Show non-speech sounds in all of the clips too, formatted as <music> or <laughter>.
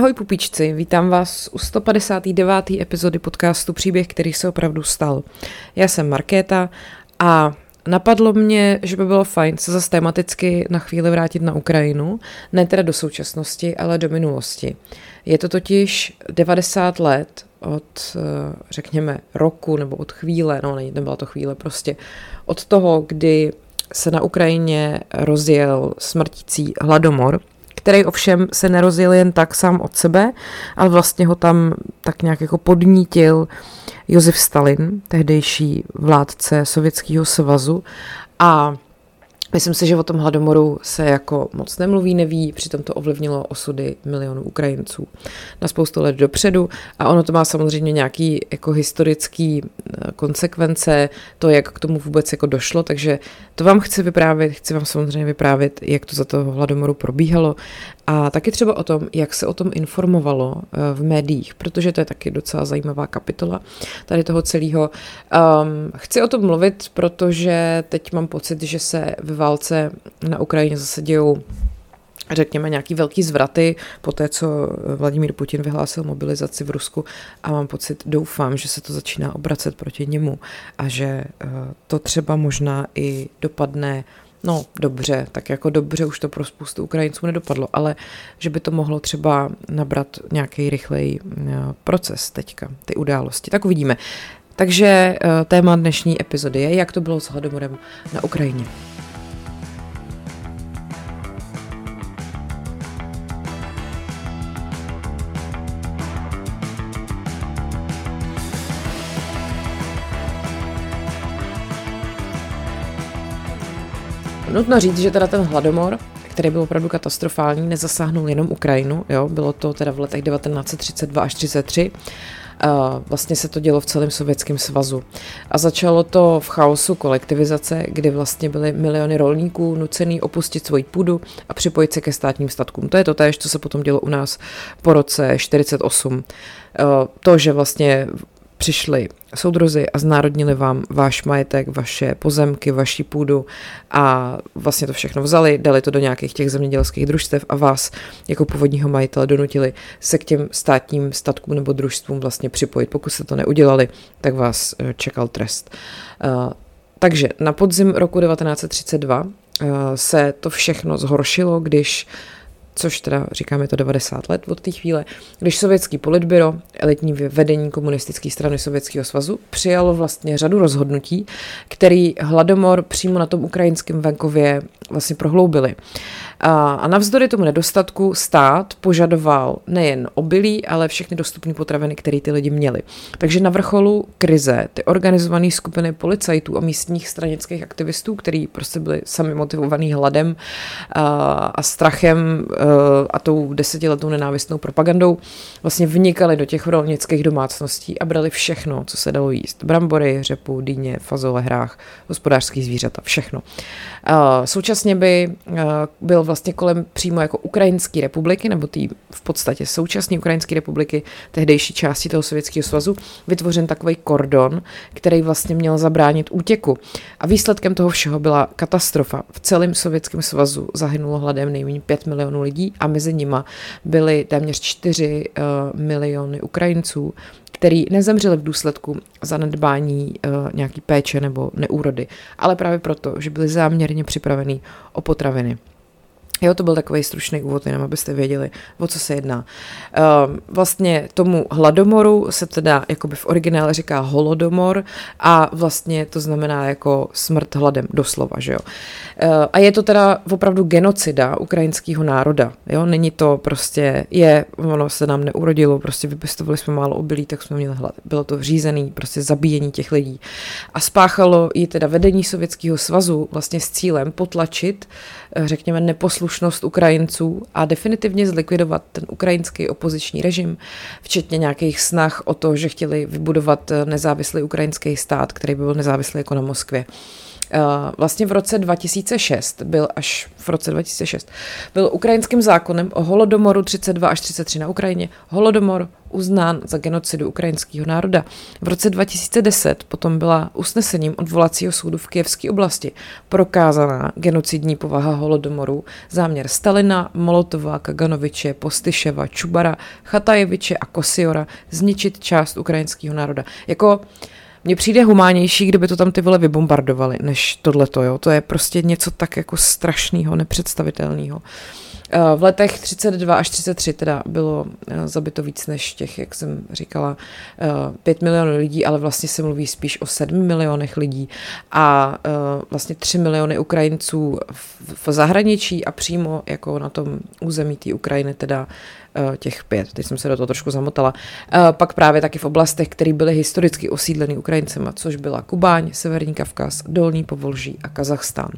Ahoj pupíčci, vítám vás u 159. epizody podcastu Příběh, který se opravdu stal. Já jsem Markéta a napadlo mě, že by bylo fajn se zase tematicky na chvíli vrátit na Ukrajinu, ne teda do současnosti, ale do minulosti. Je to totiž 90 let od, eh, řekněme, roku nebo od chvíle, no nebyla to chvíle, prostě od toho, kdy se na Ukrajině rozjel smrtící hladomor, který ovšem se nerozjel jen tak sám od sebe, ale vlastně ho tam tak nějak jako podnítil Josef Stalin, tehdejší vládce Sovětského svazu. A Myslím si, že o tom hladomoru se jako moc nemluví, neví, přitom to ovlivnilo osudy milionů Ukrajinců na spoustu let dopředu. A ono to má samozřejmě nějaký jako historický eh, konsekvence, to, jak k tomu vůbec jako došlo, takže to vám chci vyprávět, chci vám samozřejmě vyprávět, jak to za toho hladomoru probíhalo a taky třeba o tom, jak se o tom informovalo eh, v médiích, protože to je taky docela zajímavá kapitola tady toho celého. Um, chci o tom mluvit, protože teď mám pocit, že se ve válce na Ukrajině zase dějou řekněme, nějaký velký zvraty po té, co Vladimír Putin vyhlásil mobilizaci v Rusku a mám pocit, doufám, že se to začíná obracet proti němu a že eh, to třeba možná i dopadne No dobře, tak jako dobře už to pro spoustu Ukrajinců nedopadlo, ale že by to mohlo třeba nabrat nějaký rychlej eh, proces teďka, ty události. Tak uvidíme. Takže eh, téma dnešní epizody je, jak to bylo s hladomorem na Ukrajině. Nutno říct, že teda ten hladomor, který byl opravdu katastrofální, nezasáhnul jenom Ukrajinu, jo, bylo to teda v letech 1932 až 33. A vlastně se to dělo v celém Sovětském svazu. A začalo to v chaosu kolektivizace, kdy vlastně byly miliony rolníků nucený opustit svoji půdu a připojit se ke státním statkům. To je to též, co se potom dělo u nás po roce 48. To, že vlastně přišli soudrozy a znárodnili vám váš majetek, vaše pozemky, vaši půdu a vlastně to všechno vzali, dali to do nějakých těch zemědělských družstev a vás jako původního majitele donutili se k těm státním statkům nebo družstvům vlastně připojit. Pokud jste to neudělali, tak vás eh, čekal trest. Eh, takže na podzim roku 1932 eh, se to všechno zhoršilo, když což teda říkáme to 90 let od té chvíle, když sovětský politbyro, elitní vedení komunistické strany Sovětského svazu, přijalo vlastně řadu rozhodnutí, který hladomor přímo na tom ukrajinském venkově vlastně prohloubili. A navzdory tomu nedostatku stát požadoval nejen obilí, ale všechny dostupné potraviny, které ty lidi měli. Takže na vrcholu krize ty organizované skupiny policajtů a místních stranických aktivistů, kteří prostě byli sami motivovaní hladem a, a strachem a tou desetiletou nenávistnou propagandou, vlastně vnikali do těch rolnických domácností a brali všechno, co se dalo jíst. Brambory, řepu, dýně, fazole, hrách, hospodářský zvířata, všechno. Současně by byl vlastně kolem přímo jako Ukrajinské republiky, nebo tý v podstatě současné Ukrajinské republiky, tehdejší části toho Sovětského svazu, vytvořen takový kordon, který vlastně měl zabránit útěku. A výsledkem toho všeho byla katastrofa. V celém Sovětském svazu zahynulo hladem nejméně 5 milionů lidí a mezi nima byly téměř 4 uh, eh, miliony Ukrajinců, který nezemřeli v důsledku zanedbání uh, nějaký péče nebo neúrody, ale právě proto, že byli záměrně připraveni o potraviny. Jo, to byl takový stručný úvod, jenom abyste věděli, o co se jedná. Uh, vlastně tomu hladomoru se teda jakoby v originále říká holodomor a vlastně to znamená jako smrt hladem, doslova, že jo. Uh, a je to teda opravdu genocida ukrajinského národa, jo, není to prostě, je, ono se nám neurodilo, prostě vypěstovali jsme málo obilí, tak jsme měli hlad. Bylo to řízený, prostě zabíjení těch lidí. A spáchalo i teda vedení Sovětského svazu vlastně s cílem potlačit, řekněme, neposlušnost slušnost Ukrajinců a definitivně zlikvidovat ten ukrajinský opoziční režim, včetně nějakých snah o to, že chtěli vybudovat nezávislý ukrajinský stát, který by byl nezávislý jako na Moskvě. Vlastně v roce 2006 byl až v roce 2006 byl ukrajinským zákonem o holodomoru 32 až 33 na Ukrajině holodomor uznán za genocidu ukrajinského národa. V roce 2010 potom byla usnesením odvolacího soudu v Kijevské oblasti prokázaná genocidní povaha holodomoru, záměr Stalina, Molotova, Kaganoviče, Postyševa, Čubara, Chatajeviče a Kosiora zničit část ukrajinského národa. Jako mně přijde humánější, kdyby to tam ty vole vybombardovali, než tohleto, jo. To je prostě něco tak jako strašného, nepředstavitelného. Eh, v letech 32 až 33 teda bylo eh, zabito víc než těch, jak jsem říkala, 5 eh, milionů lidí, ale vlastně se mluví spíš o 7 milionech lidí. A vlastně 3 miliony Ukrajinců v zahraničí a přímo jako na tom území té Ukrajiny teda těch pět, teď jsem se do toho trošku zamotala, pak právě taky v oblastech, které byly historicky osídleny Ukrajincema, což byla Kubáň, Severní Kavkaz, Dolní Povolží a Kazachstán.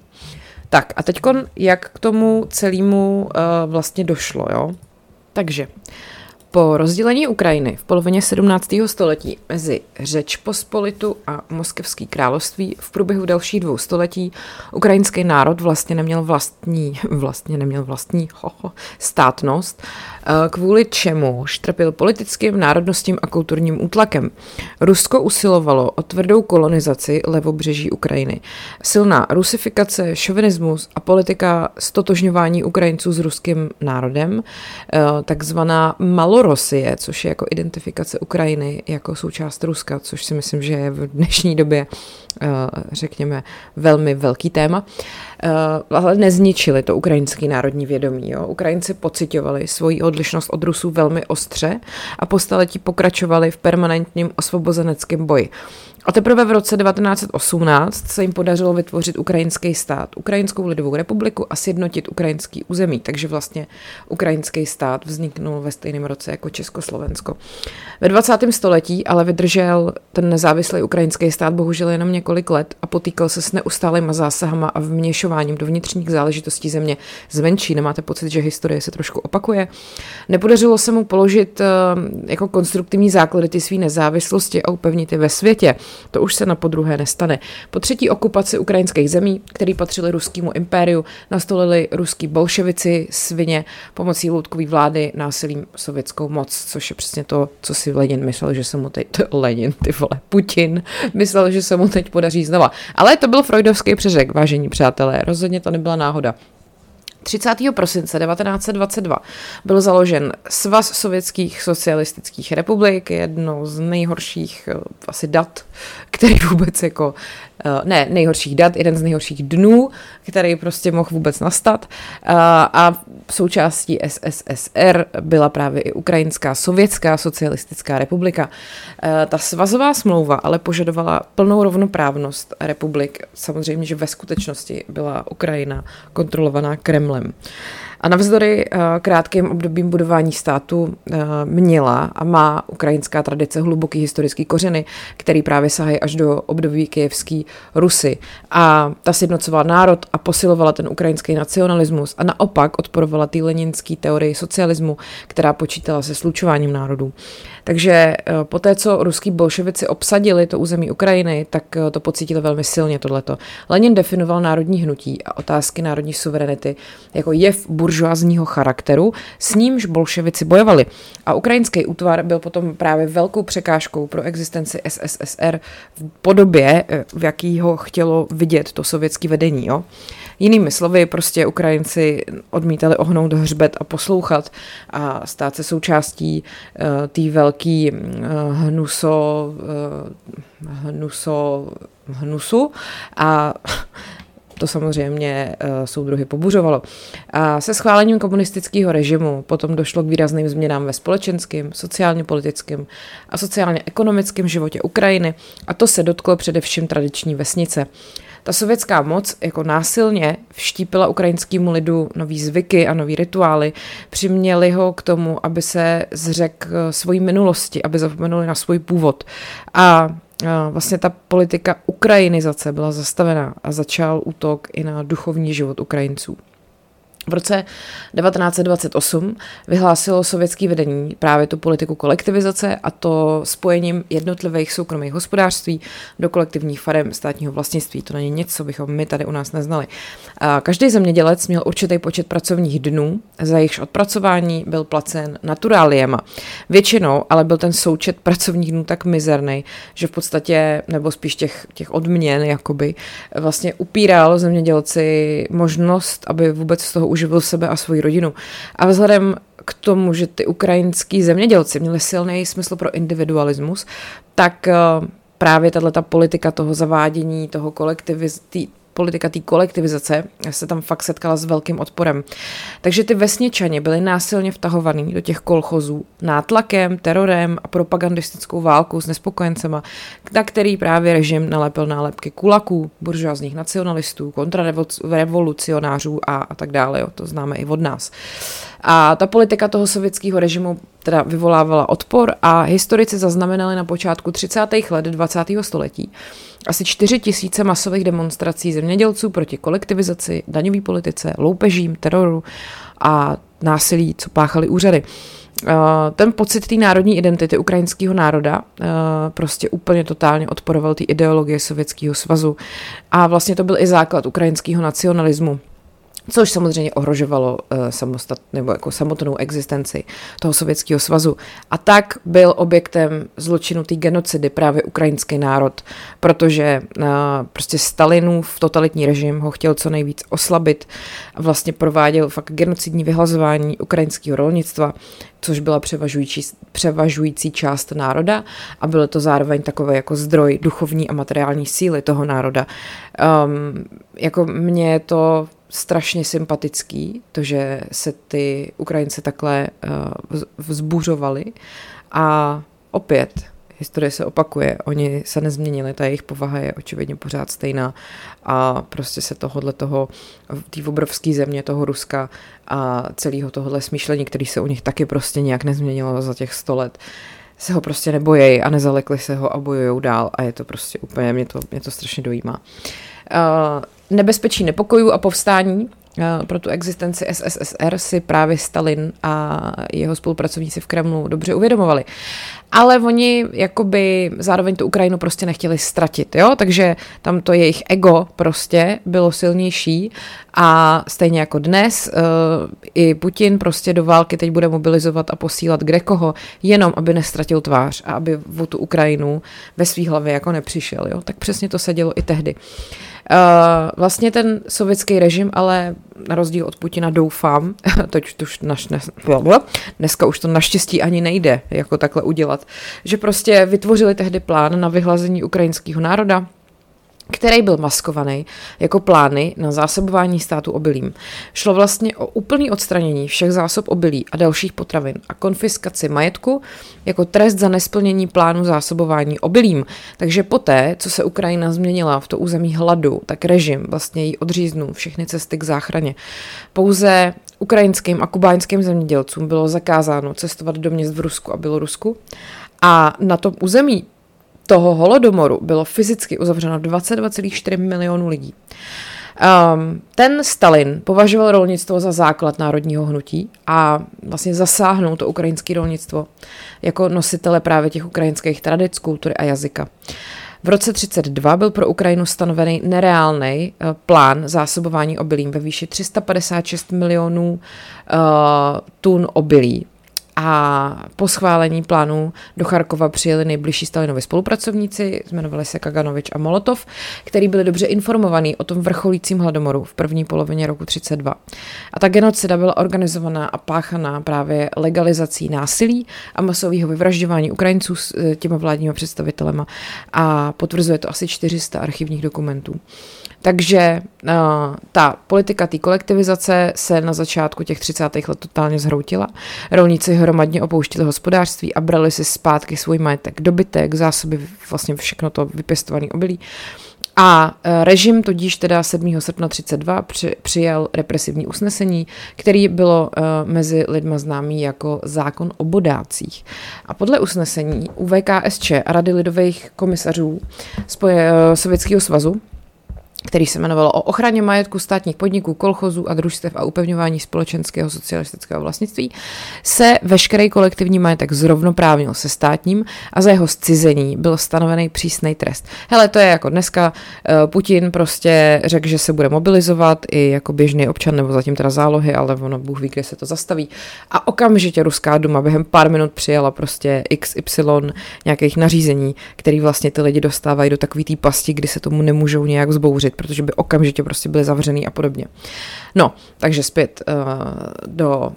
Tak a teď jak k tomu celému uh, vlastně došlo, jo? Takže po rozdělení Ukrajiny v polovině 17. století mezi Řeč Pospolitu a Moskevský království v průběhu dalších dvou století ukrajinský národ vlastně neměl vlastní, <laughs> vlastně neměl vlastní hoho, státnost, eh, kvůli čemu štrpil politickým, národnostním a kulturním útlakem. Rusko usilovalo o tvrdou kolonizaci levobřeží Ukrajiny. Silná rusifikace, šovinismus a politika stotožňování Ukrajinců s ruským národem, eh, takzvaná malo Malorosie, což je jako identifikace Ukrajiny jako součást Ruska, což si myslím, že je v dnešní době, eh, řekněme, velmi velký téma, eh, ale nezničili to ukrajinský národní vědomí. Jo. Ukrajinci pocitovali svoji odlišnost od Rusů velmi ostře a po staletí pokračovali v permanentním osvobozeneckém boji. A teprve v roce 1918 se jim podařilo vytvořit ukrajinský stát, Ukrajinskou lidovou republiku a sjednotit ukrajinský území. Takže vlastně ukrajinský stát vzniknul ve stejném roce jako Československo. Ve 20. století ale vydržel ten nezávislý ukrajinský stát bohužel jenom několik let a potýkal se s neustálýma zásahama a vměšováním do vnitřních záležitostí země zvenčí. Nemáte pocit, že historie se trošku opakuje? Nepodařilo se mu položit eh, jako konstruktivní základy ty své nezávislosti a upevnit je ve světě. To už se na podruhé nestane. Po třetí okupaci ukrajinských zemí, který patřili ruskému impériu, nastolili ruský bolševici svině pomocí loutkový vlády násilím sovětskou moc, což je přesně to, co si Lenin myslel, že se mu teď, to <laughs> Lenin, ty vole, Putin, myslel, že se mu teď podaří znova. Ale to byl freudovský přeřek, vážení přátelé, rozhodně to nebyla náhoda. 30. prosince 1922 byl založen Svaz sovětských socialistických republik, jedno z nejhorších eh, asi dat, <laughs> který vůbec jako ne nejhorších dat, jeden z nejhorších dnů, který prostě mohl vůbec nastat. Eh, a součástí SSSR byla právě i Ukrajinská sovětská socialistická republika. Eh, ta svazová smlouva ale požadovala plnou rovnoprávnost republik. Samozřejmě, že ve skutečnosti byla Ukrajina kontrolovaná Kremlem. A navzdory uh, krátkým obdobím budování státu uh, měla a má ukrajinská tradice hluboký historický kořeny, který právě sahají až do období kijevský Rusy. A ta sjednocovala národ a posilovala ten ukrajinský nacionalismus a naopak odporovala té leninské teorii socialismu, která počítala se slučováním národů. Takže uh, po té, co ruský bolševici obsadili to území Ukrajiny, tak to pocítili velmi silně tohleto. Lenin definoval národní hnutí a otázky národní suverenity jako jev bur buržoazního charakteru, s nímž bolševici bojovali. A ukrajinský útvar byl potom právě velkou překážkou pro existenci SSSR v podobě, eh, v jaký ho chtělo vidět to sovětské vedení. Jo? Jinými slovy, prostě Ukrajinci odmítali ohnout hřbet a poslouchat a stát se součástí uh, té velký uh, hnuso, uh, hnuso, hnusu a <laughs> to samozřejmě uh, soudruhy pobuřovalo. A se schválením komunistického režimu potom došlo k výrazným změnám ve společenském, sociálně politickém a sociálně ekonomickém životě Ukrajiny a to se dotklo především tradiční vesnice. Ta sovětská moc jako násilně vštípila ukrajinskému lidu nový zvyky a nový rituály, přiměli ho k tomu, aby se zřekl svojí minulosti, aby zapomenuli na svůj původ. A vlastně ta politika ukrajinizace byla zastavená a začal útok i na duchovní život Ukrajinců. V roce 1928 vyhlásilo sovětské vedení právě tu politiku kolektivizace a to spojením jednotlivých soukromých hospodářství do kolektivních farem státního vlastnictví. To není nic, co bychom my tady u nás neznali. Každý zemědělec měl určitý počet pracovních dnů, za jejichž odpracování byl placen naturáliema. Většinou ale byl ten součet pracovních dnů tak mizerný, že v podstatě, nebo spíš těch, těch odměn, jakoby, vlastně upíral zemědělci možnost, aby vůbec z toho uživil sebe a svoji rodinu. A vzhledem k tomu, že ty ukrajinský zemědělci měli silný smysl pro individualismus, tak eh, právě tato politika toho zavádění, toho kolektivity, politika té kolektivizace se tam fakt setkala s velkým odporem. Takže ty vesničani byli násilně vtahovaní do těch kolchozů nátlakem, terorem a propagandistickou válkou s nespokojencema, na který právě režim nalepil nálepky kulaků, buržoázních nacionalistů, kontrarevolucionářů a, a tak dále. Jo. To známe i od nás. A ta politika toho sovětského režimu teda vyvolávala odpor a historici zaznamenali na počátku 30. let 20. století asi 4 tisíce masových demonstrací zemědělců proti kolektivizaci, daňové politice, loupežím, teroru a násilí, co páchali úřady. Ten pocit té národní identity ukrajinského národa prostě úplně totálně odporoval té ideologie Sovětského svazu a vlastně to byl i základ ukrajinského nacionalismu což samozřejmě ohrožovalo uh, samostat, nebo jako samotnou existenci toho Sovětského svazu. A tak byl objektem zločinu té genocidy právě ukrajinský národ, protože uh, prostě Stalinův totalitní režim ho chtěl co nejvíc oslabit a vlastně prováděl fakt genocidní vyhlazování ukrajinského rolnictva, což byla převažující, převažující část národa a bylo to zároveň takové jako zdroj duchovní a materiální síly toho národa. Um, jako mě to strašně sympatický, to, že se ty Ukrajince takhle uh, vzbuřovali a opět historie se opakuje, oni se nezměnili, ta jejich povaha je očividně pořád stejná a prostě se tohohle toho, té obrovské země, toho Ruska a celého tohohle smýšlení, který se u nich taky prostě nějak nezměnilo za těch sto let, se ho prostě nebojejí a nezalekli se ho a bojujou dál a je to prostě úplně, mě to, mě to strašně dojímá. Uh, nebezpečí nepokojů a povstání eh, pro tu existenci SSSR si právě Stalin a jeho spolupracovníci v Kremlu dobře uvědomovali. Ale oni jakoby zároveň tu Ukrajinu prostě nechtěli ztratit, jo? takže tam to jejich ego prostě bylo silnější a stejně jako dnes uh, i Putin prostě do války teď bude mobilizovat a posílat kde koho, jenom aby nestratil tvář a aby o tu Ukrajinu ve svý hlavě jako nepřišel, jo? tak přesně to se dělo i tehdy. Uh, vlastně ten sovětský režim, ale na rozdíl od Putina doufám, <laughs> teď už naš, ne, dneska už to naštěstí ani nejde jako takhle udělat, že prostě vytvořili tehdy plán na vyhlazení ukrajinského národa, který byl maskovaný jako plány na zásobování státu obilím. Šlo vlastně o úplný odstranění všech zásob obilí a dalších potravin a konfiskaci majetku jako trest za nesplnění plánu zásobování obilím. Takže poté, co se Ukrajina změnila v to území hladu, tak režim vlastně jí odříznul všechny cesty k záchraně. Pouze ukrajinským a kubánským zemědělcům bylo zakázáno cestovat do měst v Rusku a Bělorusku a na tom území toho holodomoru bylo fyzicky uzavřeno 22,4 milionů lidí. Um, ten Stalin považoval rolnictvo za základ národního hnutí a vlastně zasáhnul to ukrajinské rolnictvo jako nositele právě těch ukrajinských tradic, kultury a jazyka. V roce 32 byl pro Ukrajinu stanovený nereálný uh, plán zásobování obilím ve výši 356 milionů uh, tun obilí a po schválení plánu do Charkova přijeli nejbližší Stalinovi spolupracovníci, jmenovali se Kaganovič a Molotov, který byli dobře informovaní o tom vrcholícím hladomoru v první polovině roku 32. A ta genocida byla organizovaná a páchaná právě legalizací násilí a masového vyvražďování Ukrajinců s eh, těma vládními představitelema a potvrzuje to asi 400 archivních dokumentů. Takže uh, ta politika té kolektivizace se na začátku těch 30. let totálně zhroutila. Rolníci hromadně opouštili hospodářství a brali si zpátky svůj majetek, dobytek, zásoby, vlastně všechno to vypěstované obilí. A e, režim tudíž teda 7. srpna 32 při, přijal represivní usnesení, který bylo uh, mezi lidma známý jako zákon o bodácích. A podle usnesení UVKSČ a Rady lidových komisařů Spoje, uh, Sovětského svazu který se jmenovalo o ochraně majetku státních podniků, kolchozů a družstev a upevňování společenského socialistického vlastnictví, se veškerý kolektivní majetek zrovnoprávnil se státním a za jeho zcizení byl stanovený přísný trest. Hele, to je jako dneska uh, Putin prostě řekl, že se bude mobilizovat i jako běžný občan, nebo zatím teda zálohy, ale ono Bůh ví, kde se to zastaví. A okamžitě Ruská duma během pár minut přijala prostě XY nějakých nařízení, který vlastně ty lidi dostávají do takové té pasti, kdy se tomu nemůžou nějak zbouřit vyřešit, protože by okamžitě prostě byly zavřený a podobně. No, takže zpět uh, do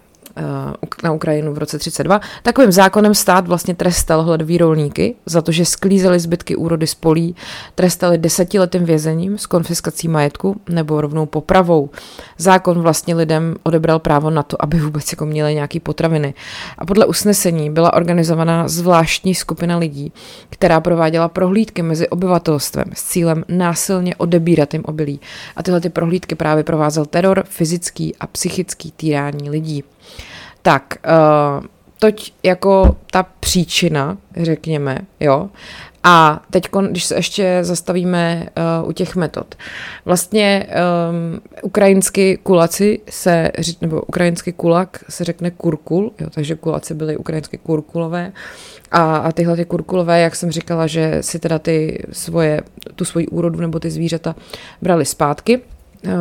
na Ukrajinu v roce 32. Takovým zákonem stát vlastně trestal hledový rolníky za to, že sklízeli zbytky úrody z polí, trestali desetiletým vězením s konfiskací majetku nebo rovnou popravou. Zákon vlastně lidem odebral právo na to, aby vůbec jako měli nějaký potraviny. A podle usnesení byla organizovaná zvláštní skupina lidí, která prováděla prohlídky mezi obyvatelstvem s cílem násilně odebírat jim obilí. A tyhle ty prohlídky právě provázel teror, fyzický a psychický týrání lidí. Tak, uh, toť jako ta příčina, řekněme, jo. A teď, když se ještě zastavíme uh, u těch metod. Vlastně um, ukrajinský kulaci se, nebo ukrajinský kulak se řekne kurkul, jo, takže kulaci byly ukrajinské kurkulové. A, a tyhle ty kurkulové, jak jsem říkala, že si teda ty svoje, tu svoji úrodu nebo ty zvířata brali zpátky,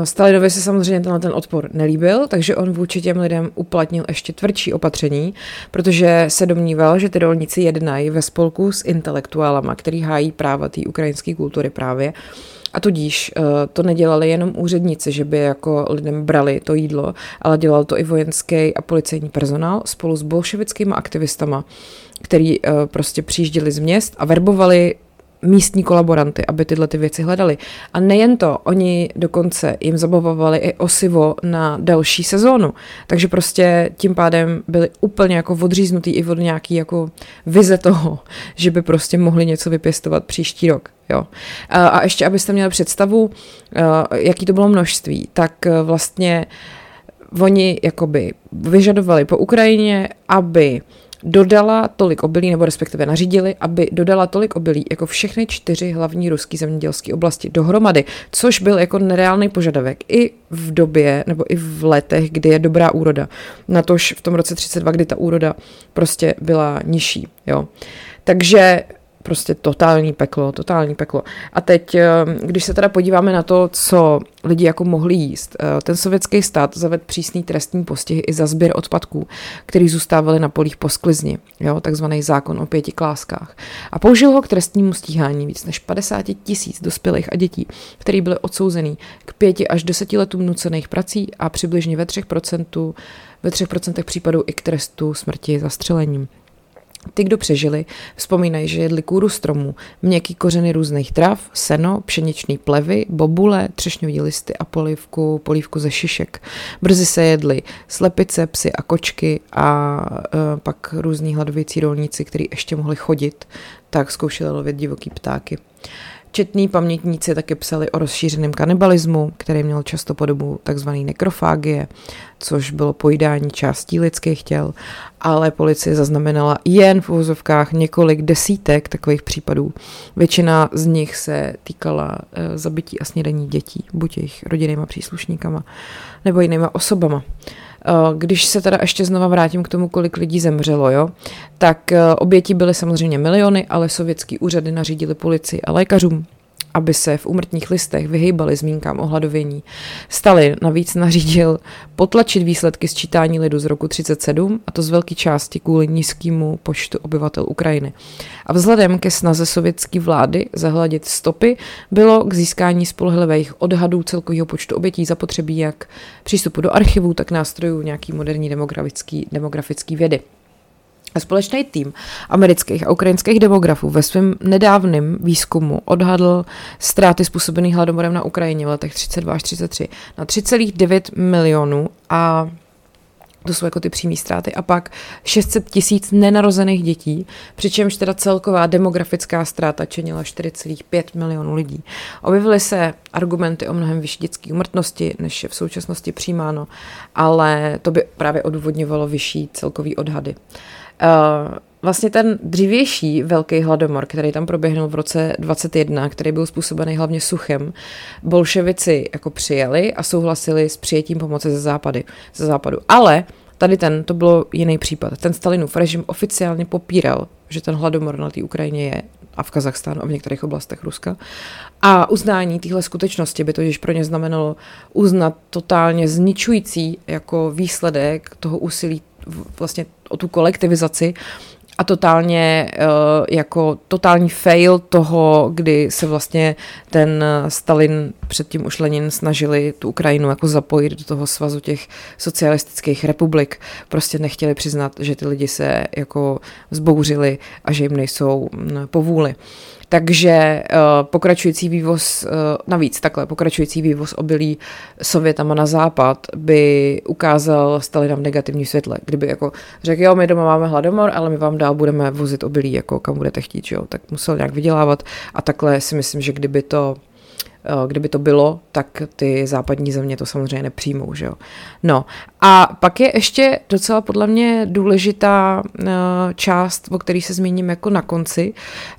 Stalinovi se samozřejmě tenhle ten odpor nelíbil, takže on vůči těm lidem uplatnil ještě tvrdší opatření, protože se domníval, že ty rolníci jednají ve spolku s intelektuálama, který hájí práva té ukrajinské kultury právě. A tudíž uh, to nedělali jenom úředníci, že by jako lidem brali to jídlo, ale dělal to i vojenský a policejní personál spolu s bolševickými aktivistama, který uh, prostě přijížděli z měst a verbovali místní kolaboranty, aby tyhle ty věci hledali. A nejen to, oni dokonce jim zabavovali i osivo na další sezónu. Takže prostě tím pádem byli úplně jako odříznutý i od nějaký jako vize toho, že by prostě mohli něco vypěstovat příští rok. Jo. A ještě, abyste měli představu, jaký to bylo množství, tak vlastně oni jakoby vyžadovali po Ukrajině, aby dodala tolik obilí, nebo respektive nařídili, aby dodala tolik obilí jako všechny čtyři hlavní ruské zemědělské oblasti dohromady, což byl jako nereálný požadavek i v době nebo i v letech, kdy je dobrá úroda. Natož v tom roce 32, kdy ta úroda prostě byla nižší. Jo. Takže prostě totální peklo, totální peklo. A teď, eh, když se teda podíváme na to, co lidi jako mohli jíst, eh, ten sovětský stát zavedl přísný trestní postihy i za sběr odpadků, který zůstávaly na polích po sklizni, jo, takzvaný zákon o pěti kláskách. A použil ho k trestnímu stíhání víc než 50 tisíc dospělých a dětí, který byli odsouzený k pěti až deseti letům nucených prací a přibližně ve 3%, ve 3% případů i k trestu smrti zastřelením. Ty, kdo přežili, vzpomínají, že jedli kůru stromů, měkký kořeny různých trav, seno, pšeničný plevy, bobule, třešňový listy a polívku, polívku ze šišek. Brzy se jedli slepice, psy a kočky a e, pak různí hladověcí rolníci, kteří ještě mohli chodit, tak zkoušeli lovit divoký ptáky. Četní pamětníci také psali o rozšířeném kanibalismu, který měl často podobu tzv. nekrofágie, což bylo pojídání částí lidských těl, ale policie zaznamenala jen v uvozovkách několik desítek takových případů. Většina z nich se týkala e, zabití a snědení dětí, buď jejich rodinnýma příslušníkama nebo jinýma osobama. Eh, když se teda ještě znova vrátím k tomu, kolik lidí zemřelo, jo, tak eh, oběti byly samozřejmě miliony, ale sovětský úřady nařídili policii a lékařům, aby se v umrtních listech vyhýbali zmínkám o hladovění. Stalin navíc nařídil potlačit výsledky sčítání lidu z roku 37, a to z velké části kvůli nízkému počtu obyvatel Ukrajiny. A vzhledem ke snaze sovětské vlády zahladit stopy bylo k získání spolehlivých odhadů celkového počtu obětí zapotřebí jak přístupu do archivů, tak nástrojů nějaký moderní demografický, demografický vědy. Společný tým amerických a ukrajinských demografů ve svém nedávném výzkumu odhadl ztráty způsobené hladomorem na Ukrajině v letech 32 až 33 na 3,9 milionů a to jsou jako ty přímé ztráty. A pak 600 tisíc nenarozených dětí, přičemž teda celková demografická ztráta činila 4,5 milionů lidí. Objevily se argumenty o mnohem vyšší dětské umrtnosti, než je v současnosti přijímáno, ale to by právě odůvodňovalo vyšší celkový odhady. Uh, vlastně ten dřívější velký hladomor, který tam proběhnul v roce 21, který byl způsobený hlavně suchem, bolševici jako přijali a souhlasili s přijetím pomoci ze, západy, ze západu. Ale tady ten, to bylo jiný případ. Ten Stalinův režim oficiálně popíral, že ten hladomor na té Ukrajině je a v Kazachstánu a v některých oblastech Ruska. A uznání téhle skutečnosti by totiž pro ně znamenalo uznat totálně zničující jako výsledek toho úsilí vlastně o tu kolektivizaci a totálně uh, jako totální fail toho, kdy se vlastně ten Stalin, předtím už Lenin, snažili tu Ukrajinu jako zapojit do toho svazu těch socialistických republik. Prostě nechtěli přiznat, že ty lidi se jako zbouřili a že jim nejsou mm, povůli. Takže uh, pokračující vývoz, uh, navíc takhle, pokračující vývoz obilí Sovětama na západ by ukázal Stalina v negativní světle. Kdyby jako řekl, jo, my doma máme hladomor, ale my vám dál budeme vozit obilí, jako kam budete chtít, jo, tak musel nějak vydělávat a takhle si myslím, že kdyby to Eh, kdyby to bylo, tak ty západní země to samozřejmě nepřijmou. Že jo? No a pak je ještě docela podle mě důležitá eh, část, o který se zmíním jako na konci.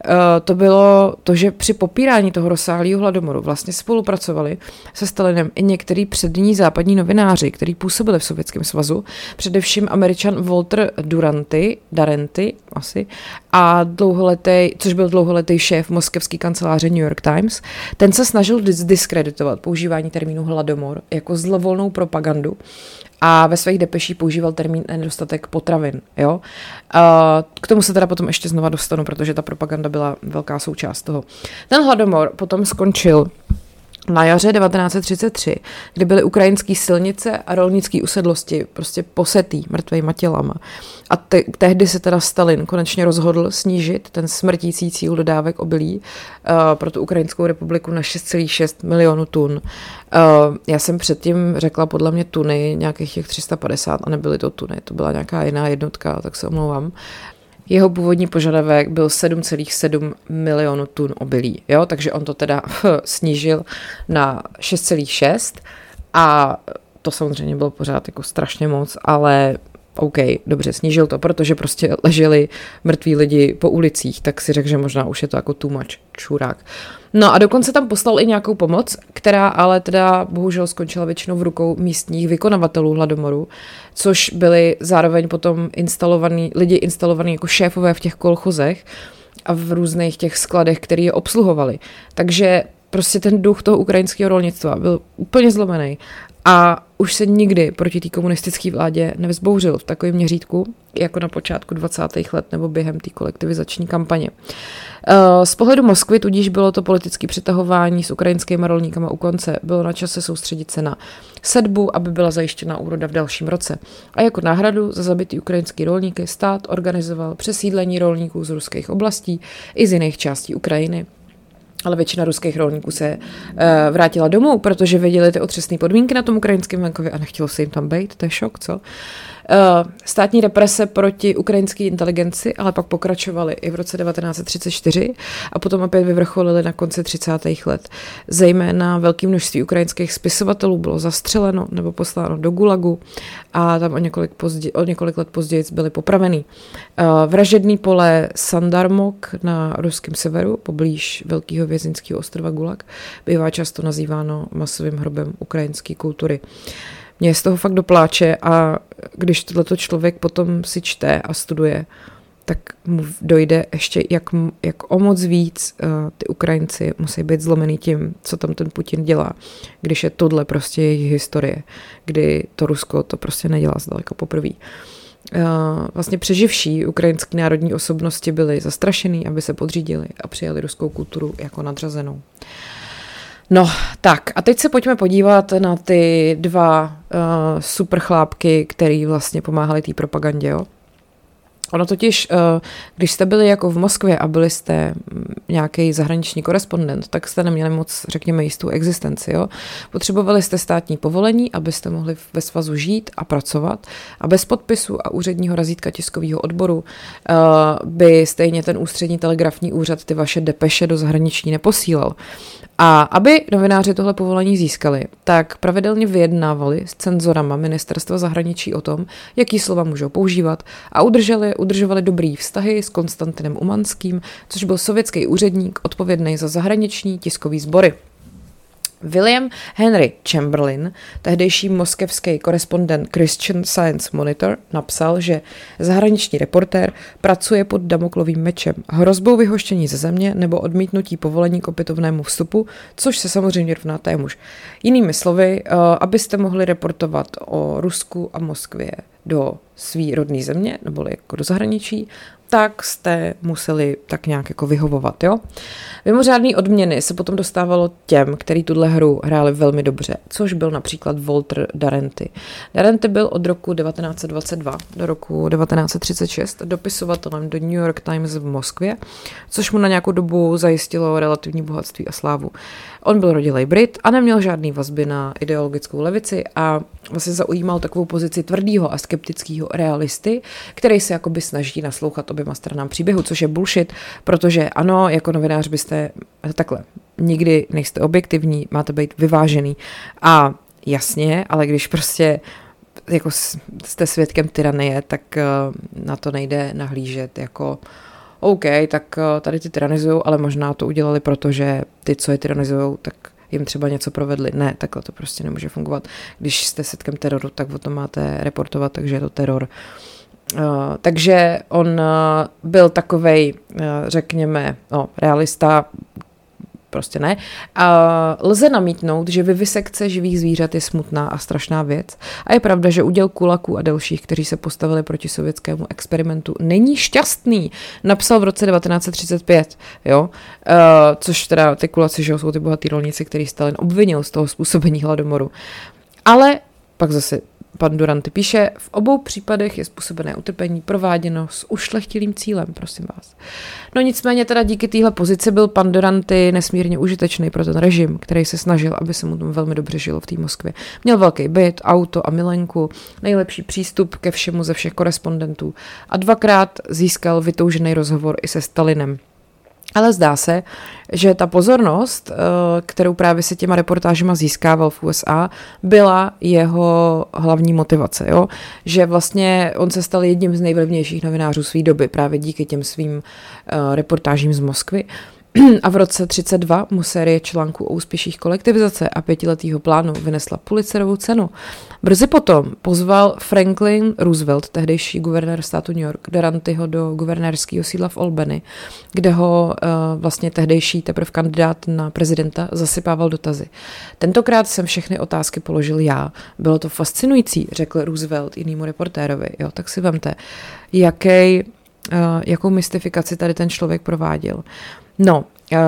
Eh, to bylo to, že při popírání toho rozsáhlého hladomoru vlastně spolupracovali se Stalinem i některý přední západní novináři, kteří působili v Sovětském svazu, především američan Walter Duranty, Darenty asi, a dlouholetý, což byl dlouholetý šéf moskevské kanceláře New York Times, ten se snažil diskreditovat používání termínu hladomor jako zlovolnou propagandu a ve svých depeších používal termín nedostatek potravin. Jo? K tomu se teda potom ještě znova dostanu, protože ta propaganda byla velká součást toho. Ten hladomor potom skončil na jaře 1933, kdy byly ukrajinské silnice a rolnické usedlosti prostě posetý mrtvejma tělama. A te- tehdy se teda Stalin konečně rozhodl snížit ten smrtící cíl dodávek obilí uh, pro tu Ukrajinskou republiku na 6,6 milionů tun. Uh, já jsem předtím řekla podle mě tuny, nějakých těch 350 a nebyly to tuny, to byla nějaká jiná jednotka, tak se omlouvám. Jeho původní požadavek byl 7,7 milionů tun obilí, jo? takže on to teda <laughs> snížil na 6,6 a to samozřejmě bylo pořád jako strašně moc, ale OK, dobře, snížil to, protože prostě leželi mrtví lidi po ulicích, tak si řekl, že možná už je to jako too much, čurák. No a dokonce tam poslal i nějakou pomoc, která ale teda bohužel skončila většinou v rukou místních vykonavatelů hladomoru, což byli zároveň potom instalovaní, lidi instalovaní jako šéfové v těch kolchozech a v různých těch skladech, které je obsluhovali. Takže prostě ten duch toho ukrajinského rolnictva byl úplně zlomený a už se nikdy proti té komunistické vládě nevzbouřil v takovém měřítku, jako na počátku 20. let nebo během té kolektivizační kampaně. Eh, z pohledu Moskvy tudíž bylo to politické přetahování s ukrajinskými rolníkama u konce. Bylo na čase soustředit se na sedbu, aby byla zajištěna úroda v dalším roce. A jako náhradu za zabitý ukrajinský rolníky stát organizoval přesídlení rolníků z ruských oblastí i z jiných částí Ukrajiny ale většina ruských rolníků se uh, vrátila domů, protože věděli ty otřesné podmínky na tom ukrajinském venkově a nechtělo se jim tam být, to je šok, co? Uh, státní represe proti ukrajinské inteligenci ale pak pokračovaly i v roce 1934 a potom opět vyvrcholily na konci 30. let. Zejména velké množství ukrajinských spisovatelů bylo zastřeleno nebo posláno do Gulagu a tam o několik, pozdě, o několik let později byli popravený. Uh, vražedný pole Sandarmok na ruském severu, poblíž velkého vězinského ostrova Gulag, bývá často nazýváno masovým hrobem ukrajinské kultury. Mě z toho fakt dopláče a když tohleto člověk potom si čte a studuje, tak mu dojde ještě, jak, jak o moc víc uh, ty Ukrajinci musí být zlomený tím, co tam ten Putin dělá, když je tohle prostě jejich historie, kdy to Rusko to prostě nedělá zdaleka poprvé. Uh, vlastně přeživší ukrajinské národní osobnosti byly zastrašený, aby se podřídili a přijali ruskou kulturu jako nadřazenou. No, tak a teď se pojďme podívat na ty dva uh, super chlápky, který vlastně pomáhali té propagandě, jo. Ono totiž, eh, když jste byli jako v Moskvě a byli jste mm, nějaký zahraniční korespondent, tak jste neměli moc, řekněme, jistou existenci. Jo? Potřebovali jste státní povolení, abyste mohli ve svazu žít a pracovat a bez podpisu a úředního razítka tiskového odboru eh, by stejně ten ústřední telegrafní úřad ty vaše depeše do zahraničí neposílal. A aby novináři tohle povolení získali, tak pravidelně vyjednávali s cenzorama ministerstva zahraničí o tom, jaký slova můžou používat a udrželi udržovali dobrý vztahy s Konstantinem Umanským, což byl sovětský úředník odpovědný za zahraniční tiskový sbory. William Henry Chamberlain, tehdejší moskevský korespondent Christian Science Monitor, napsal, že zahraniční reportér pracuje pod damoklovým mečem, hrozbou vyhoštění ze země nebo odmítnutí povolení k opětovnému vstupu, což se samozřejmě rovná témuž. Jinými slovy, eh, abyste mohli reportovat o Rusku a Moskvě do svý rodné země, nebo jako do zahraničí, tak jste museli tak nějak jako vyhovovat, jo. Mimořádné odměny se potom dostávalo těm, který tuhle hru hráli velmi dobře, což byl například Walter Darenty. Darenty byl od roku 1922 do roku 1936 dopisovatelem do New York Times v Moskvě, což mu na nějakou dobu zajistilo relativní bohatství a slávu. On byl rodilej Brit a neměl žádný vazby na ideologickou levici a vlastně zaujímal takovou pozici tvrdého a skeptického realisty, který se jakoby snaží naslouchat oběma stranám příběhu, což je bullshit, protože ano, jako novinář byste takhle, nikdy nejste objektivní, máte být vyvážený a jasně, ale když prostě jako jste svědkem tyranie, tak eh, na to nejde nahlížet jako OK, tak eh, tady ty tyranizují, ale možná to udělali, protože ty, co je tyranizují, tak jim třeba něco provedli. Ne, takhle to prostě nemůže fungovat. Když jste setkem teroru, tak o tom máte reportovat, takže je to teror. Uh, takže on uh, byl takovej, uh, řekněme, no, realista, prostě ne. A lze namítnout, že vivisekce živých zvířat je smutná a strašná věc. A je pravda, že uděl kulaků a dalších, kteří se postavili proti sovětskému experimentu, není šťastný. Napsal v roce 1935, jo. Uh, což teda ty kulaci, že jsou ty bohatý rolníci, který Stalin obvinil z toho způsobení hladomoru. Ale pak zase Pan Duranty píše, v obou případech je způsobené utrpení prováděno s ušlechtilým cílem, prosím vás. No nicméně teda díky téhle pozici byl pan Duranty nesmírně užitečný pro ten režim, který se snažil, aby se mu tam velmi dobře žilo v té Moskvě. Měl velký byt, auto a milenku, nejlepší přístup ke všemu ze všech korespondentů a dvakrát získal vytoužený rozhovor i se Stalinem. Ale zdá se, že ta pozornost, eh, kterou právě se těma reportážema získával v USA, byla jeho hlavní motivace. Jo? Že vlastně on se stal jedním z nejvlivnějších novinářů své doby právě díky těm svým eh, reportážím z Moskvy. <clears throat> A v roce 32 mu série článků o úspěších kolektivizace a pětiletého plánu vynesla Pulitzerovou cenu. Brzy potom pozval Franklin Roosevelt, tehdejší guvernér státu New York, Darantyho do guvernérského sídla v Albany, kde ho uh, vlastně tehdejší teprve kandidát na prezidenta zasypával dotazy. Tentokrát jsem všechny otázky položil já. Bylo to fascinující, řekl Roosevelt jinýmu reportérovi. Jo, tak si vemte, jaký, uh, jakou mystifikaci tady ten člověk prováděl. No,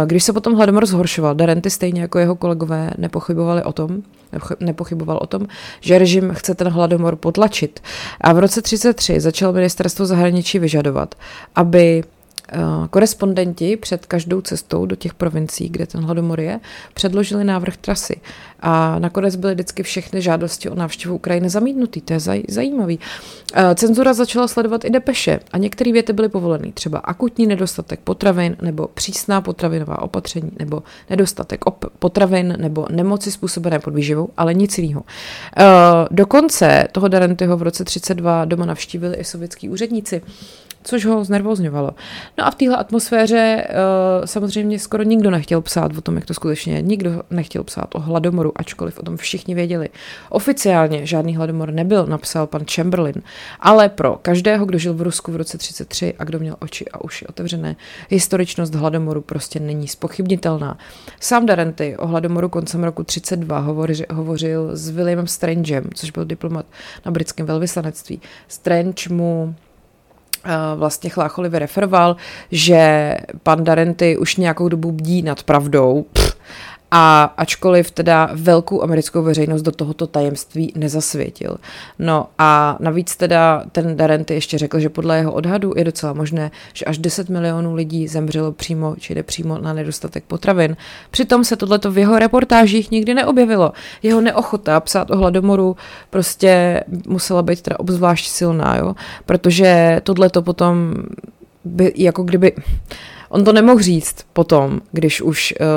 když se potom hladomor zhoršoval, Darenty stejně jako jeho kolegové nepochybovali o tom, nepochyboval o tom, že režim chce ten hladomor potlačit. A v roce 1933 začal ministerstvo zahraničí vyžadovat, aby Eh, korespondenti před každou cestou do těch provincií, kde ten hladomor je, předložili návrh trasy. A nakonec byly vždycky všechny žádosti o návštěvu Ukrajiny zamítnutý. To je zaj, zajímavý. Eh, cenzura začala sledovat i depeše a některé věty byly povoleny. Třeba akutní nedostatek potravin nebo přísná potravinová opatření nebo nedostatek op- potravin nebo nemoci způsobené podvýživou, ale nic jiného. Eh, dokonce toho Darentyho v roce 32 doma navštívili i sovětský úředníci což ho znervozňovalo. No a v téhle atmosféře uh, samozřejmě skoro nikdo nechtěl psát o tom, jak to skutečně je. Nikdo nechtěl psát o hladomoru, ačkoliv o tom všichni věděli. Oficiálně žádný hladomor nebyl, napsal pan Chamberlain, ale pro každého, kdo žil v Rusku v roce 33 a kdo měl oči a uši otevřené, historičnost hladomoru prostě není spochybnitelná. Sám Darenty o hladomoru koncem roku 32 hovořil, hovořil s Williamem Strangem, což byl diplomat na britském velvyslanectví. Strange mu vlastně Chlácholivě referoval, že pan Darenty už nějakou dobu bdí nad pravdou. Pff, a ačkoliv teda velkou americkou veřejnost do tohoto tajemství nezasvětil. No a navíc teda ten Darenty ještě řekl, že podle jeho odhadu je docela možné, že až 10 milionů lidí zemřelo přímo či nepřímo na nedostatek potravin. Přitom se tohleto v jeho reportážích nikdy neobjevilo. Jeho neochota psát o hladomoru prostě musela být teda obzvlášť silná, jo? protože tohleto potom by, jako kdyby On to nemohl říct potom, když už uh,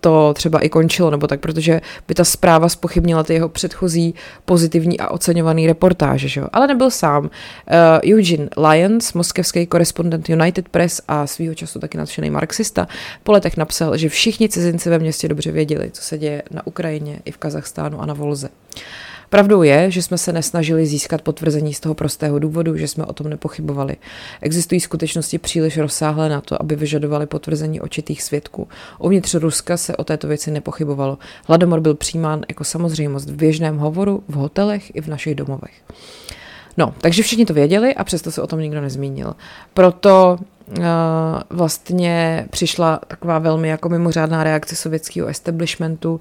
to třeba i končilo, nebo tak, protože by ta zpráva spochybnila ty jeho předchozí pozitivní a oceňovaný reportáže, že? ale nebyl sám. Uh, Eugene Lyons, moskevský korespondent United Press a svýho času taky nadšený marxista, po letech napsal, že všichni cizinci ve městě dobře věděli, co se děje na Ukrajině i v Kazachstánu a na Volze. Pravdou je, že jsme se nesnažili získat potvrzení z toho prostého důvodu, že jsme o tom nepochybovali. Existují skutečnosti příliš rozsáhlé na to, aby vyžadovali potvrzení očitých svědků. Uvnitř Ruska se o této věci nepochybovalo. Hladomor byl přijímán jako samozřejmost v běžném hovoru, v hotelech i v našich domovech. No, takže všichni to věděli a přesto se o tom nikdo nezmínil. Proto vlastně přišla taková velmi jako mimořádná reakce sovětského establishmentu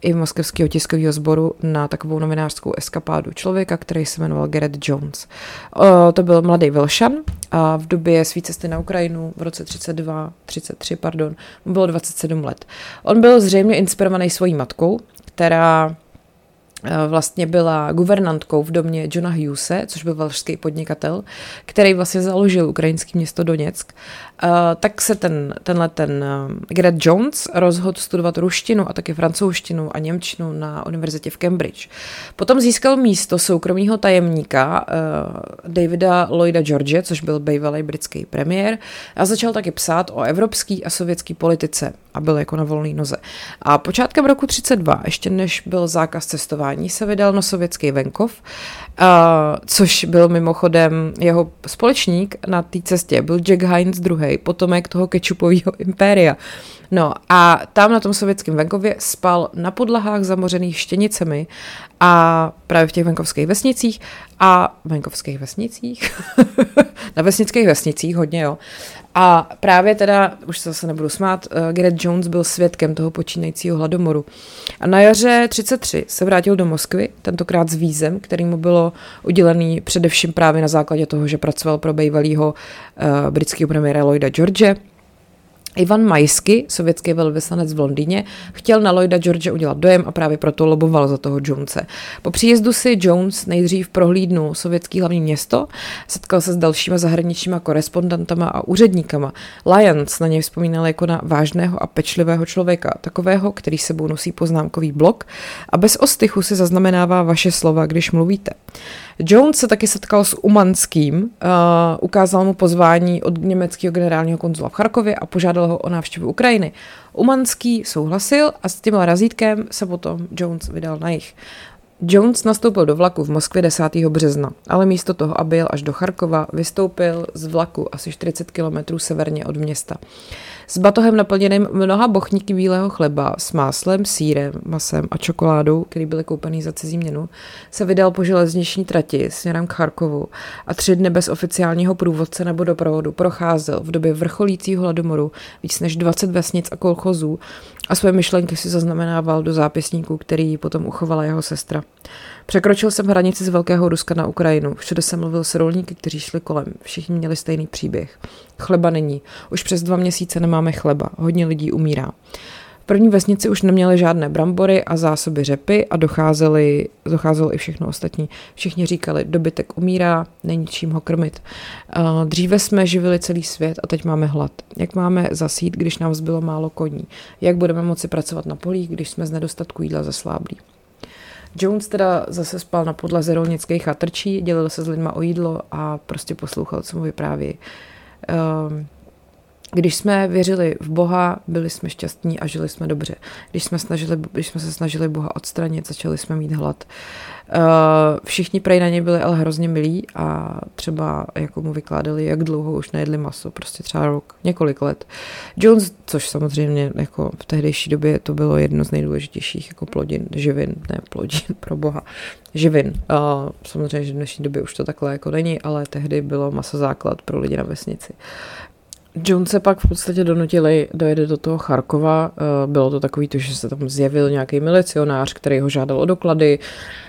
i moskevského tiskového sboru na takovou novinářskou eskapádu člověka, který se jmenoval Garrett Jones. Uh, to byl mladý Velšan a v době své cesty na Ukrajinu v roce 32, 33, pardon, mu bylo 27 let. On byl zřejmě inspirovaný svojí matkou, která Eh, vlastně byla guvernantkou v domě Johna Hughese, což byl velšský podnikatel, který vlastně založil ukrajinské město Doněck Eh, tak se ten, tenhle ten uh, Greg Jones rozhodl studovat ruštinu a taky francouzštinu a němčinu na univerzitě v Cambridge. Potom získal místo soukromého tajemníka Davida Lloyda George, což byl bývalý britský premiér, a začal taky psát o evropské a sovětské politice a byl jako na volné noze. A počátkem roku 32, ještě než byl zákaz cestování, se vydal na sovětský venkov, uh, což byl mimochodem jeho společník na té cestě, byl Jack Hines II potomek toho kečupového <laughs> impéria. No a tam na tom sovětském venkově spal na podlahách zamořených štěnicemi a právě v těch venkovských vesnicích a venkovských vesnicích, <laughs> na vesnických vesnicích hodně, jo. A právě teda, už se zase nebudu smát, uh, Garrett Jones byl svědkem toho počínajícího hladomoru. A na jaře 33 se vrátil do Moskvy, tentokrát s vízem, který mu bylo udělený především právě na základě toho, že pracoval pro bývalého uh, britského premiéra Lloyda George Ivan Majsky, sovětský velvyslanec v Londýně, chtěl na Lloyda George udělat dojem a právě proto loboval za toho Jonese. Po příjezdu si Jones nejdřív prohlídnul sovětský hlavní město, setkal se s dalšíma zahraničníma korespondentama a úředníkama. Lyons na něj vzpomínal jako na vážného a pečlivého člověka, takového, který sebou nosí poznámkový blok a bez ostychu si zaznamenává vaše slova, když mluvíte. Jones se taky setkal s Umanským, uh, ukázal mu pozvání od německého generálního konzula v Charkově a požádal ho o návštěvu Ukrajiny. Umanský souhlasil a s tím razítkem se potom Jones vydal na jich. Jones nastoupil do vlaku v Moskvě 10. března, ale místo toho, aby jel až do Charkova, vystoupil z vlaku asi 40 kilometrů severně od města s batohem naplněným mnoha bochníky bílého chleba s máslem, sírem, masem a čokoládou, který byly koupený za cizí měnu, se vydal po železniční trati směrem k Charkovu a tři dny bez oficiálního průvodce nebo doprovodu procházel v době vrcholícího hladomoru víc než 20 vesnic a kolchozů a své myšlenky si zaznamenával do zápisníků, který potom uchovala jeho sestra. Překročil jsem hranici z Velkého Ruska na Ukrajinu. Všude jsem mluvil s rolníky, kteří šli kolem. Všichni měli stejný příběh. Chleba není. Už přes dva měsíce nemáme chleba. Hodně lidí umírá. V první vesnici už neměli žádné brambory a zásoby řepy a docházeli, docházelo i všechno ostatní. Všichni říkali, dobytek umírá, není čím ho krmit. Dříve jsme živili celý svět a teď máme hlad. Jak máme zasít, když nám zbylo málo koní? Jak budeme moci pracovat na polích, když jsme z nedostatku jídla zasláblí? Jones teda zase spal na podlaze rolnických chatrčí, dělil se s lidma o jídlo a prostě poslouchal, co mu vypráví. Um, když jsme věřili v Boha, byli jsme šťastní a žili jsme dobře. Když jsme, snažili, když jsme se snažili Boha odstranit, začali jsme mít hlad. Uh, všichni prej na ně byli ale hrozně milí a třeba jako mu vykládali, jak dlouho už nejedli maso, prostě třeba rok, několik let. Jones, což samozřejmě jako v tehdejší době to bylo jedno z nejdůležitějších jako plodin, živin, ne plodin, <laughs> pro boha, živin. Uh, samozřejmě, že v dnešní době už to takhle jako není, ale tehdy bylo maso základ pro lidi na vesnici. John se pak v podstatě donutili dojede do toho Charkova. Eh, bylo to takový to, že se tam zjevil nějaký milicionář, který ho žádal o doklady,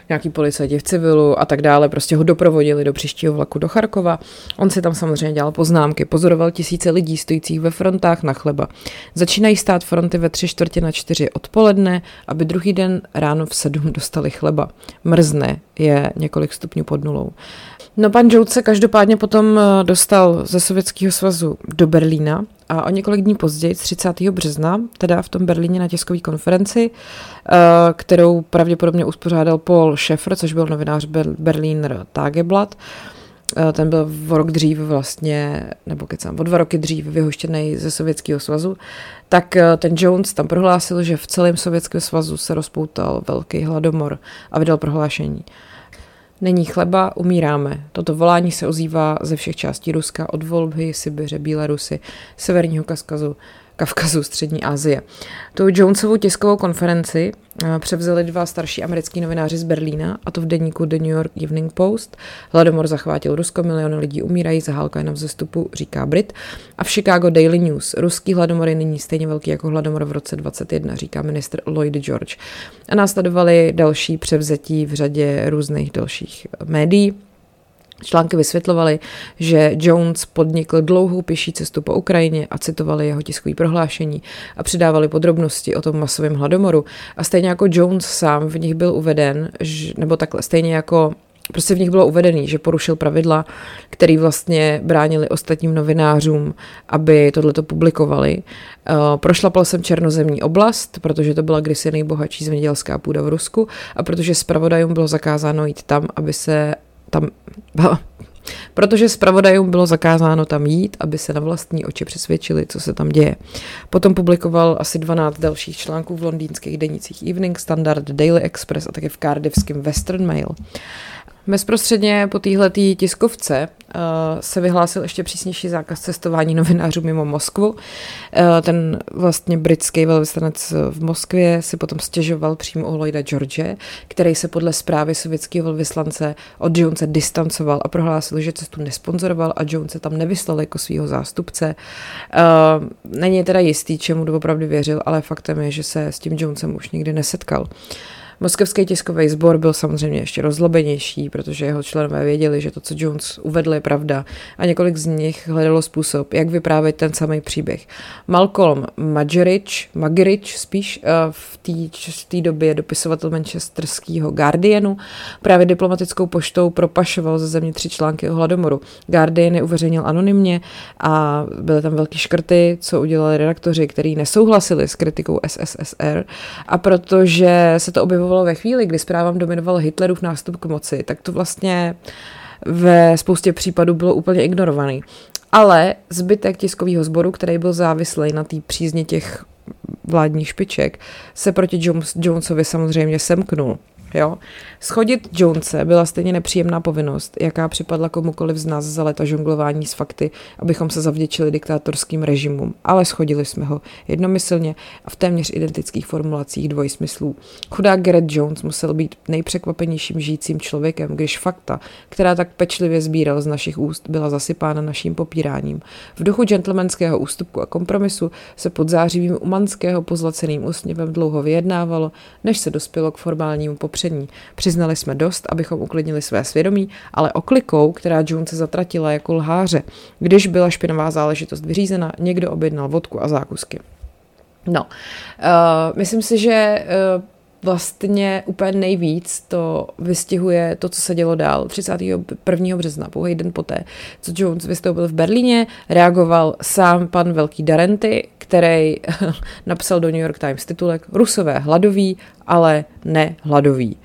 nějaký policajti v civilu a tak dále. Prostě ho doprovodili do příštího vlaku do Charkova. On si tam samozřejmě dělal poznámky, pozoroval tisíce lidí stojících ve frontách na chleba. Začínají stát fronty ve tři čtvrtě na čtyři odpoledne, aby druhý den ráno v sedm dostali chleba. Mrzne je několik stupňů pod nulou. No pan Jout se každopádně potom eh, dostal ze Sovětského svazu do Berlína a o několik dní později, 30. března, teda v tom Berlíně na tiskové konferenci, eh, kterou pravděpodobně uspořádal Paul Schäfer, což byl novinář Berliner Tageblatt, eh, ten byl v rok dřív vlastně, nebo kecám, o dva roky dřív vyhoštěný ze Sovětského svazu, tak ten Jones tam prohlásil, že v celém Sovětském svazu se rozpoutal velký hladomor a vydal prohlášení. Není chleba, umíráme. Toto volání se ozývá ze všech částí Ruska, od Volby, Sibiře, Bílarusy, Severního Kavkazu, Kavkazu, Střední Asie. Tu Jonesovou tiskovou konferenci eh, převzali dva starší americký novináři z Berlína, a to v deníku The New York Evening Post. Hladomor zachvátil Rusko, miliony lidí umírají, zahálka je na vzestupu, říká Brit. A v Chicago Daily News. Ruský hladomor je nyní stejně velký jako hladomor v roce 21, říká ministr Lloyd George. A následovali další převzetí v řadě různých dalších médií. Články vysvětlovaly, že Jones podnikl dlouhou pěší cestu po Ukrajině a citovali jeho tiskové prohlášení a přidávali podrobnosti o tom masovém hladomoru. A stejně jako Jones sám v nich byl uveden, nebo takhle, stejně jako Prostě v nich bylo uvedený, že porušil pravidla, které vlastně bránili ostatním novinářům, aby tohleto publikovali. Uh, prošlapal jsem černozemní oblast, protože to byla kdysi nejbohatší zemědělská půda v Rusku a protože zpravodajům bylo zakázáno jít tam, aby se tam, <laughs> protože zpravodajům bylo zakázáno tam jít, aby se na vlastní oči přesvědčili, co se tam děje. Potom publikoval asi 12 dalších článků v londýnských denicích Evening Standard, Daily Express a také v cardiffském Western Mail. Bezprostředně po téhle tiskovce uh, se vyhlásil ještě přísnější zákaz cestování novinářů mimo Moskvu. Uh, ten vlastně britský velvyslanec v Moskvě si potom stěžoval přímo u Lloyda George, který se podle zprávy sovětského velvyslance od Jonese distancoval a prohlásil, že cestu nesponzoroval a Jones se tam nevyslal jako svého zástupce. Uh, není teda jistý, čemu doopravdy věřil, ale faktem je, že se s tím Jonesem už nikdy nesetkal. Moskevský tiskový sbor byl samozřejmě ještě rozlobenější, protože jeho členové věděli, že to, co Jones uvedl, je pravda a několik z nich hledalo způsob, jak vyprávět ten samý příběh. Malcolm Magerič, Magerič spíš eh, v té době dopisovatel manchesterského Guardianu, právě diplomatickou poštou propašoval ze země tři články o hladomoru. Guardian je uveřejnil anonymně a byly tam velké škrty, co udělali redaktoři, kteří nesouhlasili s kritikou SSSR a protože se to objevilo objevovalo ve chvíli, kdy zprávám dominoval Hitlerův nástup k moci, tak to vlastně ve spoustě případů bylo úplně ignorovaný. Ale zbytek tiskového sboru, který byl závislý na té přízně těch vládních špiček, se proti Jones, Jonesovi samozřejmě semknul. Jo? Schodit Jonese byla stejně nepříjemná povinnost, jaká připadla komukoliv z nás za leta žonglování s fakty, abychom se zavděčili diktátorským režimům, ale schodili jsme ho jednomyslně a v téměř identických formulacích dvojsmyslů. Chudák Garrett Jones musel být nejpřekvapenějším žijícím člověkem, když fakta, která tak pečlivě sbíral z našich úst, byla zasypána naším popíráním. V duchu gentlemanského ústupku a kompromisu se pod zářivým umanského pozlaceným úsměvem dlouho vyjednávalo, než se dospělo k formálnímu popření. Přiznali jsme dost, abychom uklidnili své svědomí, ale oklikou, která June se zatratila jako lháře. Když byla špinavá záležitost vyřízena, někdo objednal vodku a zákusky. No, uh, myslím si, že uh, vlastně úplně nejvíc to vystihuje to, co se dělo dál. 31. března, pouhý den poté, co Jones vystoupil v Berlíně, reagoval sám pan Velký Darenty, který <laughs> napsal do New York Times titulek Rusové hladoví, ale ne hladoví.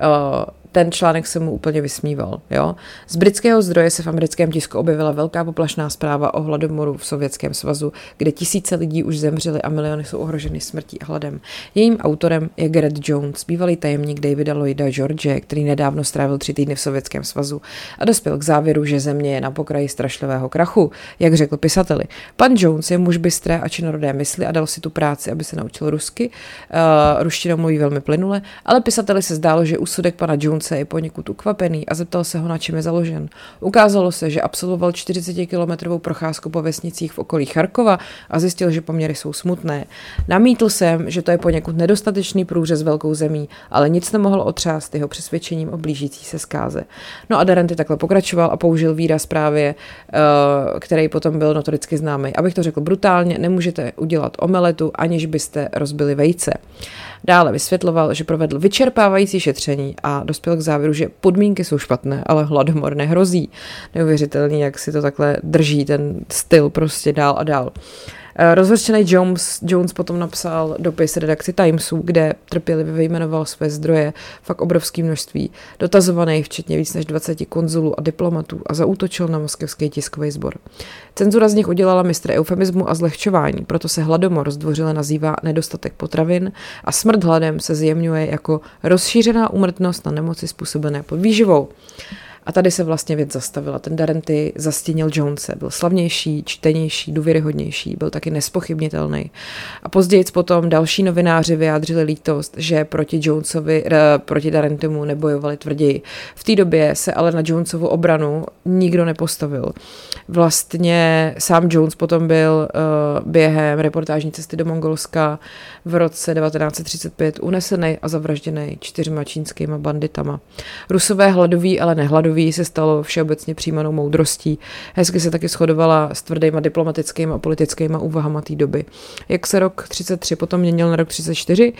Uh, ten článek se mu úplně vysmíval. Jo? Z britského zdroje se v americkém tisku objevila velká poplašná zpráva o hladomoru v Sovětském svazu, kde tisíce lidí už zemřeli a miliony jsou ohroženy smrtí a hladem. Jejím autorem je Garrett Jones, bývalý tajemník Davida Lloyda George, který nedávno strávil tři týdny v Sovětském svazu a dospěl k závěru, že země je na pokraji strašlivého krachu, jak řekl pisateli. Pan Jones je muž bystré a činorodé mysli a dal si tu práci, aby se naučil rusky. Uh, ruštinou mluví velmi plynule, ale pisateli se zdálo, že úsudek pana Jones Slunce je poněkud ukvapený a zeptal se ho, na čem je založen. Ukázalo se, že absolvoval 40-kilometrovou procházku po vesnicích v okolí Charkova a zjistil, že poměry jsou smutné. Namítl jsem, že to je poněkud nedostatečný průřez velkou zemí, ale nic nemohlo otřást jeho přesvědčením o blížící se zkáze. No a Darenty takhle pokračoval a použil výraz právě, eh, který potom byl notoricky známý. Abych to řekl brutálně, nemůžete udělat omeletu, aniž byste rozbili vejce. Dále vysvětloval, že provedl vyčerpávající šetření a dospěl dospěl k závěru, že podmínky jsou špatné, ale hladomor nehrozí. Neuvěřitelný, jak si to takhle drží ten styl prostě dál a dál. Eh, rozhořčený Jones, Jones potom napsal dopis redakci Timesu, kde trpělivě vyjmenoval své zdroje, fakt obrovské množství, dotazovaných včetně víc než 20 konzulů a diplomatů a zaútočil na moskevský tiskový sbor. Cenzura z nich udělala mistr eufemismu a zlehčování, proto se hladomor zdvořile nazývá nedostatek potravin a smrt hladem se zjemňuje jako rozšířená úmrtnost na nemoci způsobené podvýživou. A tady se vlastně věc zastavila. Ten Darenty zastínil Jonese, byl slavnější, čtenější, důvěryhodnější, byl taky nespochybnitelný. A později potom další novináři vyjádřili lítost, že proti Jonesovi, proti Darentimu nebojovali tvrději. V té době se ale na Jonesovu obranu nikdo nepostavil. Vlastně sám Jones potom byl uh, během reportážní cesty do Mongolska v roce 1935 unesený a zavražděný čtyřma čínskýma banditama. Rusové hladoví, ale nehladoví se stalo všeobecně přijímanou moudrostí. Hezky se taky shodovala s tvrdýma diplomatickými a politickými úvahama té doby. Jak se rok 33 potom měnil na rok 34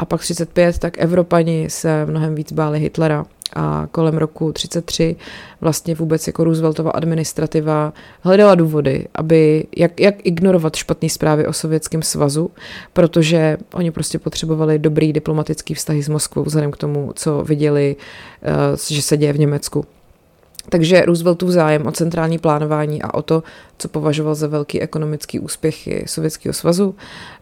a pak 35, tak Evropani se mnohem víc báli Hitlera a kolem roku 33 vlastně vůbec jako Rooseveltova administrativa hledala důvody, aby jak, jak ignorovat špatné zprávy o Sovětském svazu, protože oni prostě potřebovali dobrý diplomatický vztahy s Moskvou vzhledem k tomu, co viděli, eh, že se děje v Německu. Takže Rooseveltův zájem o centrální plánování a o to, co považoval za velký ekonomický úspěchy Sovětského svazu,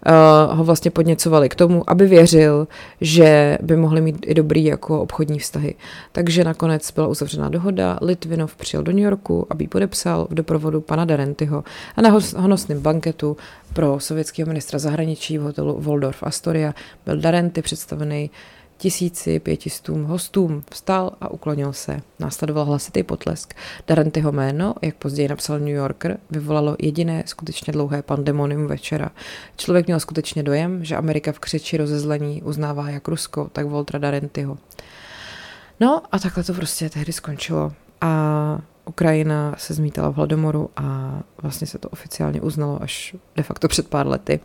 eh, ho vlastně podněcovali k tomu, aby věřil, že by mohli mít i dobrý jako obchodní vztahy. Takže nakonec byla uzavřena dohoda, Litvinov přijel do New Yorku, aby ji podepsal v doprovodu pana Darentyho a na honosném banketu pro sovětského ministra zahraničí v hotelu Waldorf Astoria byl Darenty představený 1500 hostům. Vstal a uklonil se. Následoval hlasitý potlesk. Darentyho jméno, jak později napsal New Yorker, vyvolalo jediné skutečně dlouhé pandemonium večera. Člověk měl skutečně dojem, že Amerika v křeči rozezlení uznává jak Rusko, tak Voltra Darentyho. No a takhle to prostě tehdy skončilo. A Ukrajina se zmítala v hladomoru a vlastně se to oficiálně uznalo až de facto před pár lety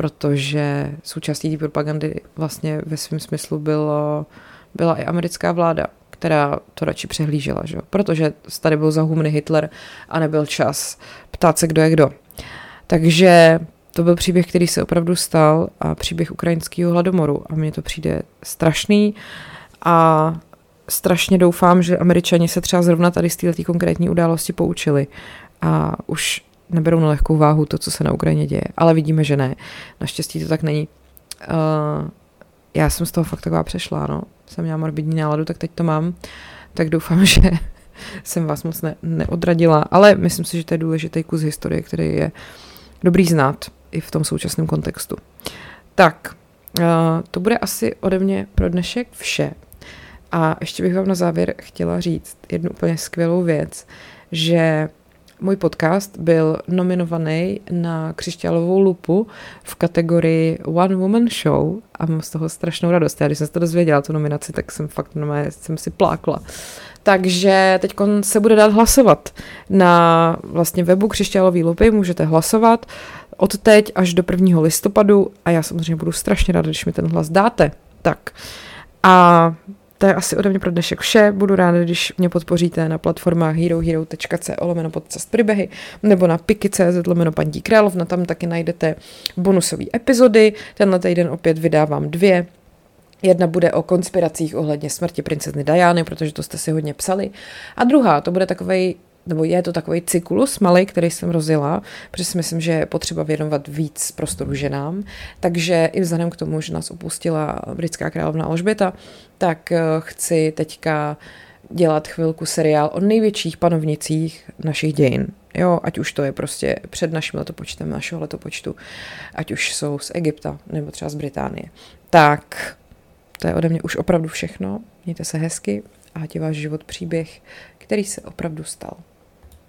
protože součástí té propagandy vlastně ve svém smyslu bylo, byla i americká vláda, která to radši přehlížela, že? protože tady byl zahumný Hitler a nebyl čas ptát se, kdo je kdo. Takže to byl příběh, který se opravdu stal a příběh ukrajinského hladomoru a mně to přijde strašný a strašně doufám, že američani se třeba zrovna tady z této konkrétní události poučili a už neberou na lehkou váhu to, co se na Ukrajině děje. Ale vidíme, že ne. Naštěstí to tak není. Uh, já jsem z toho fakt taková přešla, no. Jsem měla morbidní náladu, tak teď to mám. Tak doufám, <laughs> že jsem vás moc ne, neodradila, ale myslím si, že to je důležitý kus historie, který je dobrý znát i v tom současném kontextu. Tak, uh, to bude asi ode mě pro dnešek vše. A ještě bych vám na závěr chtěla říct jednu úplně skvělou věc, že můj podcast byl nominovaný na křišťálovou lupu v kategorii One Woman Show a mám z toho strašnou radost. Já když jsem se to dozvěděla, tu nominaci, tak jsem fakt normálně jsem si plákla. Takže teď se bude dát hlasovat. Na vlastně webu Křišťálové lupy můžete hlasovat od teď až do 1. listopadu a já samozřejmě budu strašně ráda, když mi ten hlas dáte. Tak. A to je asi ode mě pro dnešek vše. Budu ráda, když mě podpoříte na platformách herohero.co lomeno podcast příběhy nebo na piky.cz lomeno paní královna. Tam taky najdete bonusové epizody. Tenhle týden opět vydávám dvě. Jedna bude o konspiracích ohledně smrti princezny Diany, protože to jste si hodně psali. A druhá, to bude takový nebo je to takový cyklus malý, který jsem rozjela, protože si myslím, že je potřeba věnovat víc prostoru ženám. Takže i vzhledem k tomu, že nás opustila britská královna Alžběta, tak eh, chci teďka dělat chvilku seriál o největších panovnicích našich dějin. Jo, ať už to je prostě před naším letopočtem, našeho letopočtu, ať už jsou z Egypta nebo třeba z Británie. Tak to je ode mě už opravdu všechno. Mějte se hezky a ať je váš život příběh, který se opravdu stal.